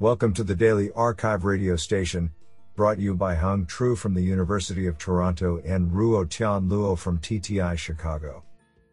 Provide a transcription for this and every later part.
Welcome to the Daily Archive radio station, brought you by Hung Tru from the University of Toronto and Ruo Tian Luo from TTI Chicago.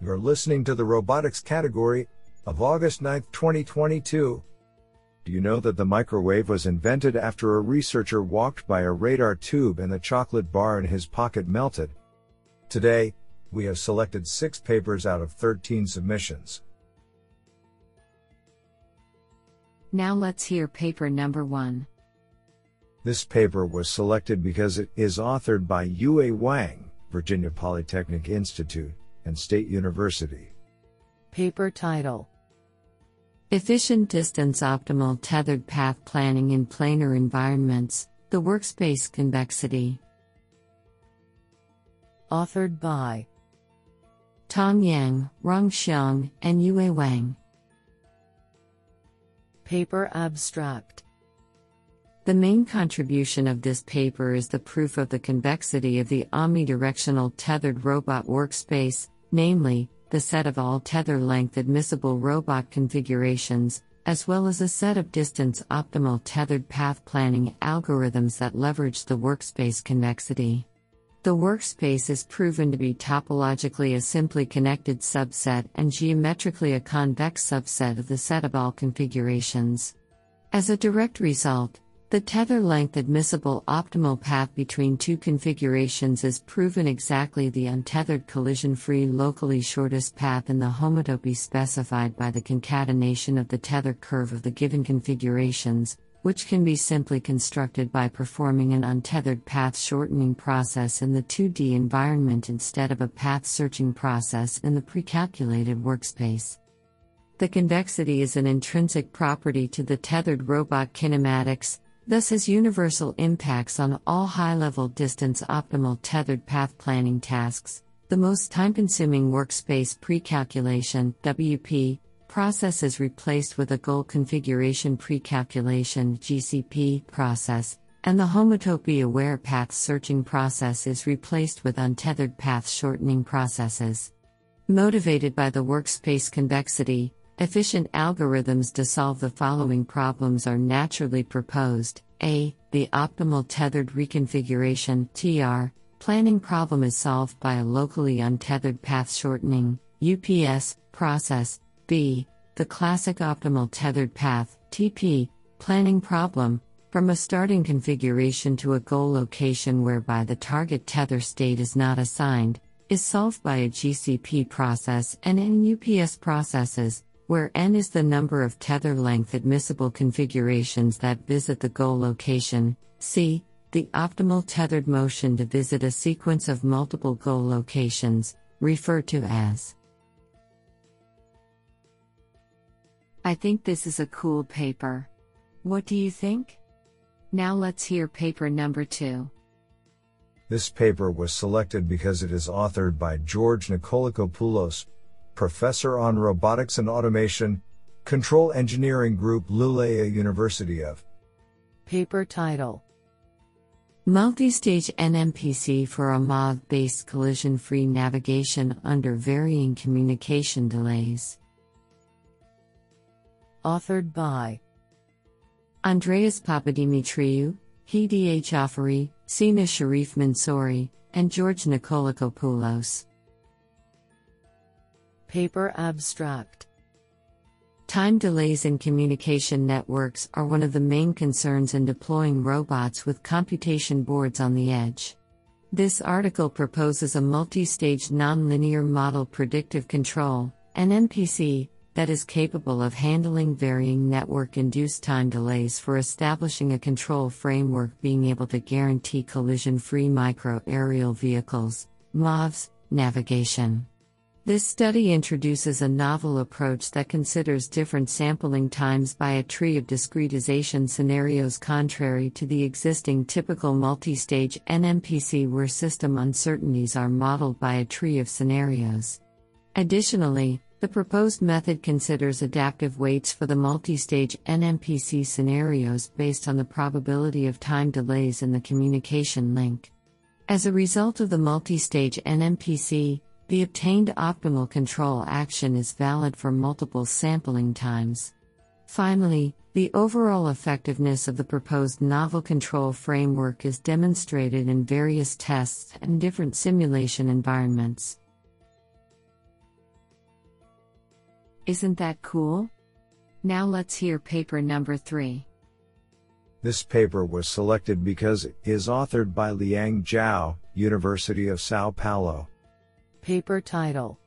You're listening to the robotics category of August 9, 2022. Do you know that the microwave was invented after a researcher walked by a radar tube and the chocolate bar in his pocket melted? Today, we have selected six papers out of 13 submissions. Now let's hear paper number one. This paper was selected because it is authored by Yue Wang, Virginia Polytechnic Institute, and State University. Paper title Efficient Distance Optimal Tethered Path Planning in Planar Environments, the Workspace Convexity. Authored by Tong Yang, Rong Xiang, and Yue Wang. Paper Abstract The main contribution of this paper is the proof of the convexity of the omnidirectional tethered robot workspace, namely, the set of all tether length admissible robot configurations, as well as a set of distance optimal tethered path planning algorithms that leverage the workspace convexity. The workspace is proven to be topologically a simply connected subset and geometrically a convex subset of the set of all configurations. As a direct result, the tether length admissible optimal path between two configurations is proven exactly the untethered collision free locally shortest path in the homotopy specified by the concatenation of the tether curve of the given configurations, which can be simply constructed by performing an untethered path shortening process in the 2D environment instead of a path searching process in the precalculated workspace. The convexity is an intrinsic property to the tethered robot kinematics, thus has universal impacts on all high-level distance optimal tethered path planning tasks. The most time-consuming workspace precalculation (WP) process is replaced with a goal configuration precalculation GCP process, and the homotopy aware path searching process is replaced with untethered path shortening processes. Motivated by the workspace convexity, efficient algorithms to solve the following problems are naturally proposed. A. The optimal tethered reconfiguration TR planning problem is solved by a locally untethered path shortening UPS process B. The classic optimal tethered path TP planning problem from a starting configuration to a goal location whereby the target tether state is not assigned is solved by a GCP process and NUPS processes where n is the number of tether length admissible configurations that visit the goal location, c. the optimal tethered motion to visit a sequence of multiple goal locations, referred to as I think this is a cool paper. What do you think? Now let's hear paper number two. This paper was selected because it is authored by George Nikolakopoulos, professor on robotics and automation, Control Engineering Group Luleå University of. Paper title Multi-stage NMPC for a MAV-based collision-free navigation under varying communication delays authored by Andreas Papadimitriou, Hedi Jafari, Sina Sharif Mansouri, and George Nikolakopoulos. Paper Abstract Time delays in communication networks are one of the main concerns in deploying robots with computation boards on the edge. This article proposes a multi stage nonlinear model predictive control, NMPC, that is capable of handling varying network induced time delays for establishing a control framework being able to guarantee collision free micro aerial vehicles, MAVs, navigation. This study introduces a novel approach that considers different sampling times by a tree of discretization scenarios contrary to the existing typical multi stage NMPC where system uncertainties are modeled by a tree of scenarios. Additionally, the proposed method considers adaptive weights for the multi-stage NMPC scenarios based on the probability of time delays in the communication link. As a result of the multi-stage NMPC, the obtained optimal control action is valid for multiple sampling times. Finally, the overall effectiveness of the proposed novel control framework is demonstrated in various tests and different simulation environments. Isn't that cool? Now let's hear paper number 3. This paper was selected because it is authored by Liang Zhao, University of Sao Paulo. Paper title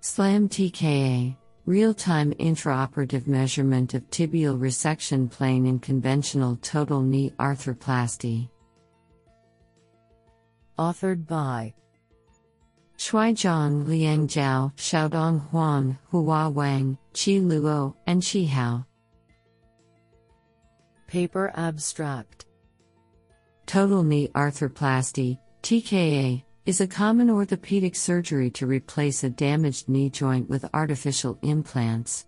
SLAM TKA Real time intraoperative measurement of tibial resection plane in conventional total knee arthroplasty. Authored by Shuaizhang Liang Zhao, Xiaodong Huang, Hua Wang, Qi Luo, and Qi Hao. Paper abstract Total knee arthroplasty, TKA, is a common orthopedic surgery to replace a damaged knee joint with artificial implants.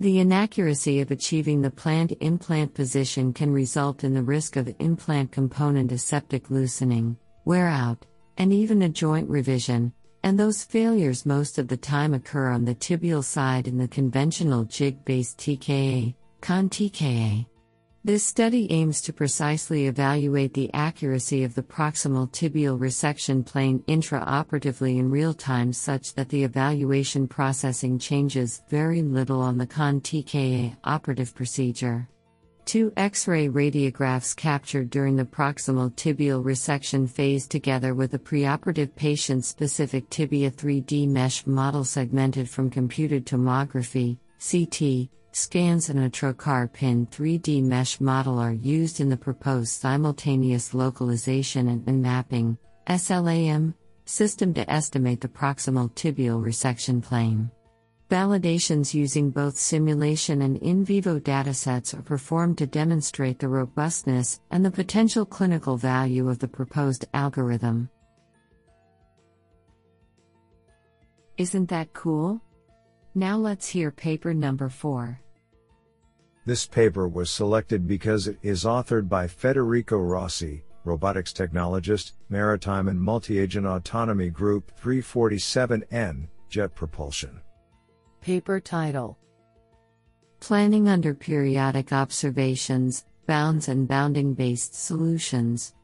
The inaccuracy of achieving the planned implant position can result in the risk of implant component aseptic loosening, wear out, and even a joint revision, and those failures most of the time occur on the tibial side in the conventional jig based TKA, CON TKA. This study aims to precisely evaluate the accuracy of the proximal tibial resection plane intraoperatively in real time such that the evaluation processing changes very little on the CON TKA operative procedure. Two X ray radiographs captured during the proximal tibial resection phase, together with a preoperative patient specific tibia 3D mesh model segmented from computed tomography, CT, Scans and a trocar pin 3D mesh model are used in the proposed simultaneous localization and mapping SLAM system to estimate the proximal tibial resection plane. Validations using both simulation and in vivo datasets are performed to demonstrate the robustness and the potential clinical value of the proposed algorithm. Isn't that cool? Now let's hear paper number 4. This paper was selected because it is authored by Federico Rossi, robotics technologist, Maritime and Multi-Agent Autonomy Group 347N, Jet Propulsion. Paper title Planning under periodic observations, bounds and bounding based solutions.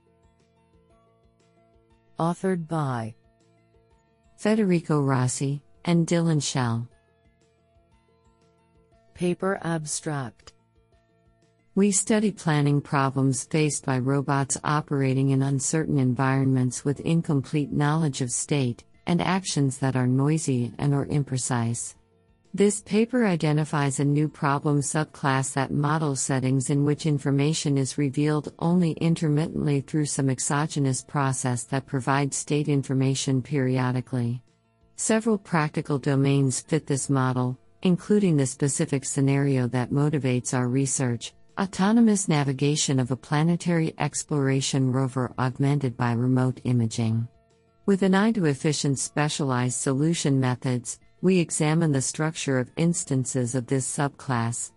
Authored by Federico Rossi and Dylan Shell. Paper abstract We study planning problems faced by robots operating in uncertain environments with incomplete knowledge of state and actions that are noisy and or imprecise. This paper identifies a new problem subclass that models settings in which information is revealed only intermittently through some exogenous process that provides state information periodically. Several practical domains fit this model, including the specific scenario that motivates our research autonomous navigation of a planetary exploration rover augmented by remote imaging. With an eye to efficient specialized solution methods, we examine the structure of instances of this subclass.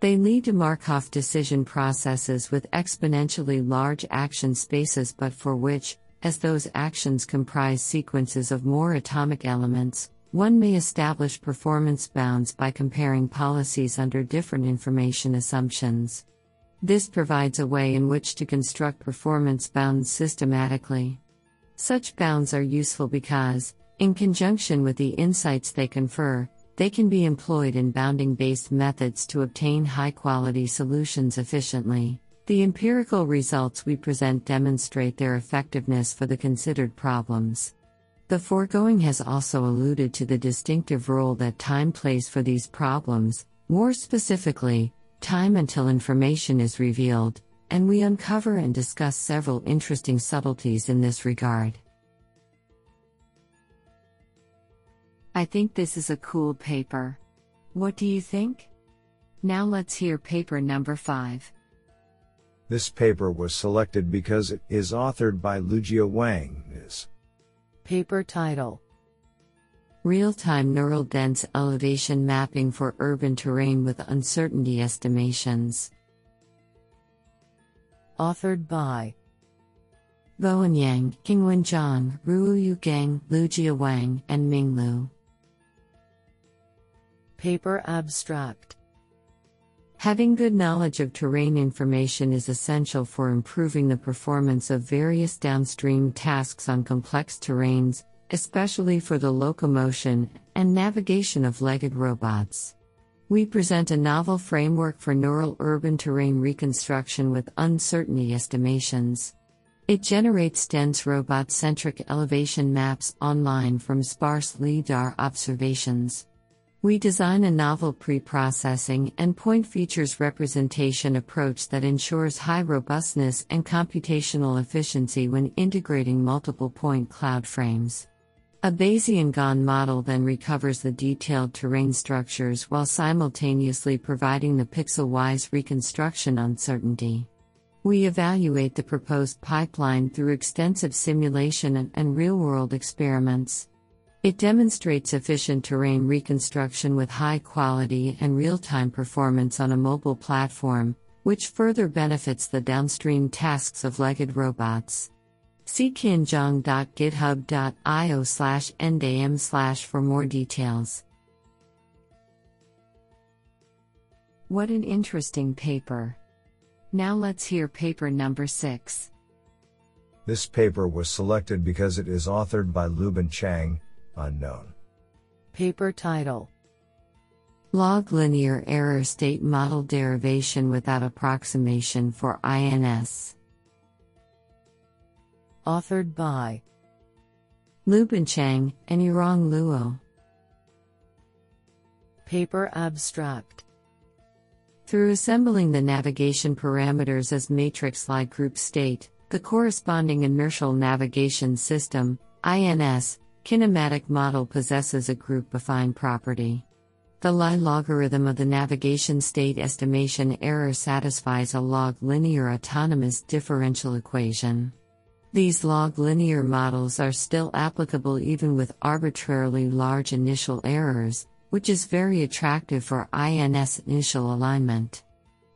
They lead to Markov decision processes with exponentially large action spaces, but for which, as those actions comprise sequences of more atomic elements, one may establish performance bounds by comparing policies under different information assumptions. This provides a way in which to construct performance bounds systematically. Such bounds are useful because, in conjunction with the insights they confer, they can be employed in bounding based methods to obtain high quality solutions efficiently. The empirical results we present demonstrate their effectiveness for the considered problems. The foregoing has also alluded to the distinctive role that time plays for these problems, more specifically, time until information is revealed, and we uncover and discuss several interesting subtleties in this regard. I think this is a cool paper. What do you think? Now let's hear paper number 5. This paper was selected because it is authored by Lujia Wang, Ms. Paper title Real time neural dense elevation mapping for urban terrain with uncertainty estimations. Authored by Bowen Yang, Qingwen Zhang, Ruoyu Geng, Lujia Wang, and Ming Lu. Paper abstract Having good knowledge of terrain information is essential for improving the performance of various downstream tasks on complex terrains, especially for the locomotion and navigation of legged robots. We present a novel framework for neural urban terrain reconstruction with uncertainty estimations. It generates dense robot centric elevation maps online from sparse LIDAR observations. We design a novel pre processing and point features representation approach that ensures high robustness and computational efficiency when integrating multiple point cloud frames. A Bayesian GAN model then recovers the detailed terrain structures while simultaneously providing the pixel wise reconstruction uncertainty. We evaluate the proposed pipeline through extensive simulation and, and real world experiments. It demonstrates efficient terrain reconstruction with high quality and real time performance on a mobile platform, which further benefits the downstream tasks of legged robots. See qinzhong.github.io slash ndam slash for more details. What an interesting paper. Now let's hear paper number 6. This paper was selected because it is authored by Lubin Chang, unknown. Paper title Log linear error state model derivation without approximation for INS. Authored by Lubin Chang and Yurong Luo. Paper abstract Through assembling the navigation parameters as matrix Lie group state, the corresponding inertial navigation system, INS, kinematic model possesses a group affine property. The Lie logarithm of the navigation state estimation error satisfies a log linear autonomous differential equation. These log linear models are still applicable even with arbitrarily large initial errors, which is very attractive for INS initial alignment.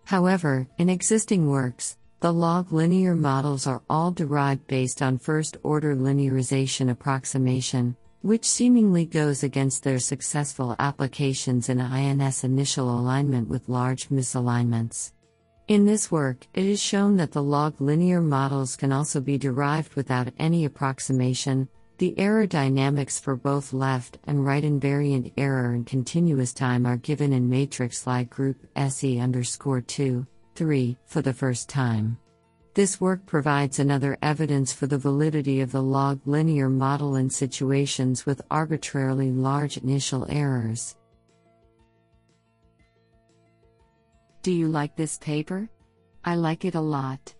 However, in existing works, the log linear models are all derived based on first order linearization approximation, which seemingly goes against their successful applications in INS initial alignment with large misalignments. In this work, it is shown that the log linear models can also be derived without any approximation. The error dynamics for both left and right invariant error and continuous time are given in matrix Lie group SE underscore 2. 3, for the first time. This work provides another evidence for the validity of the log linear model in situations with arbitrarily large initial errors. Do you like this paper? I like it a lot.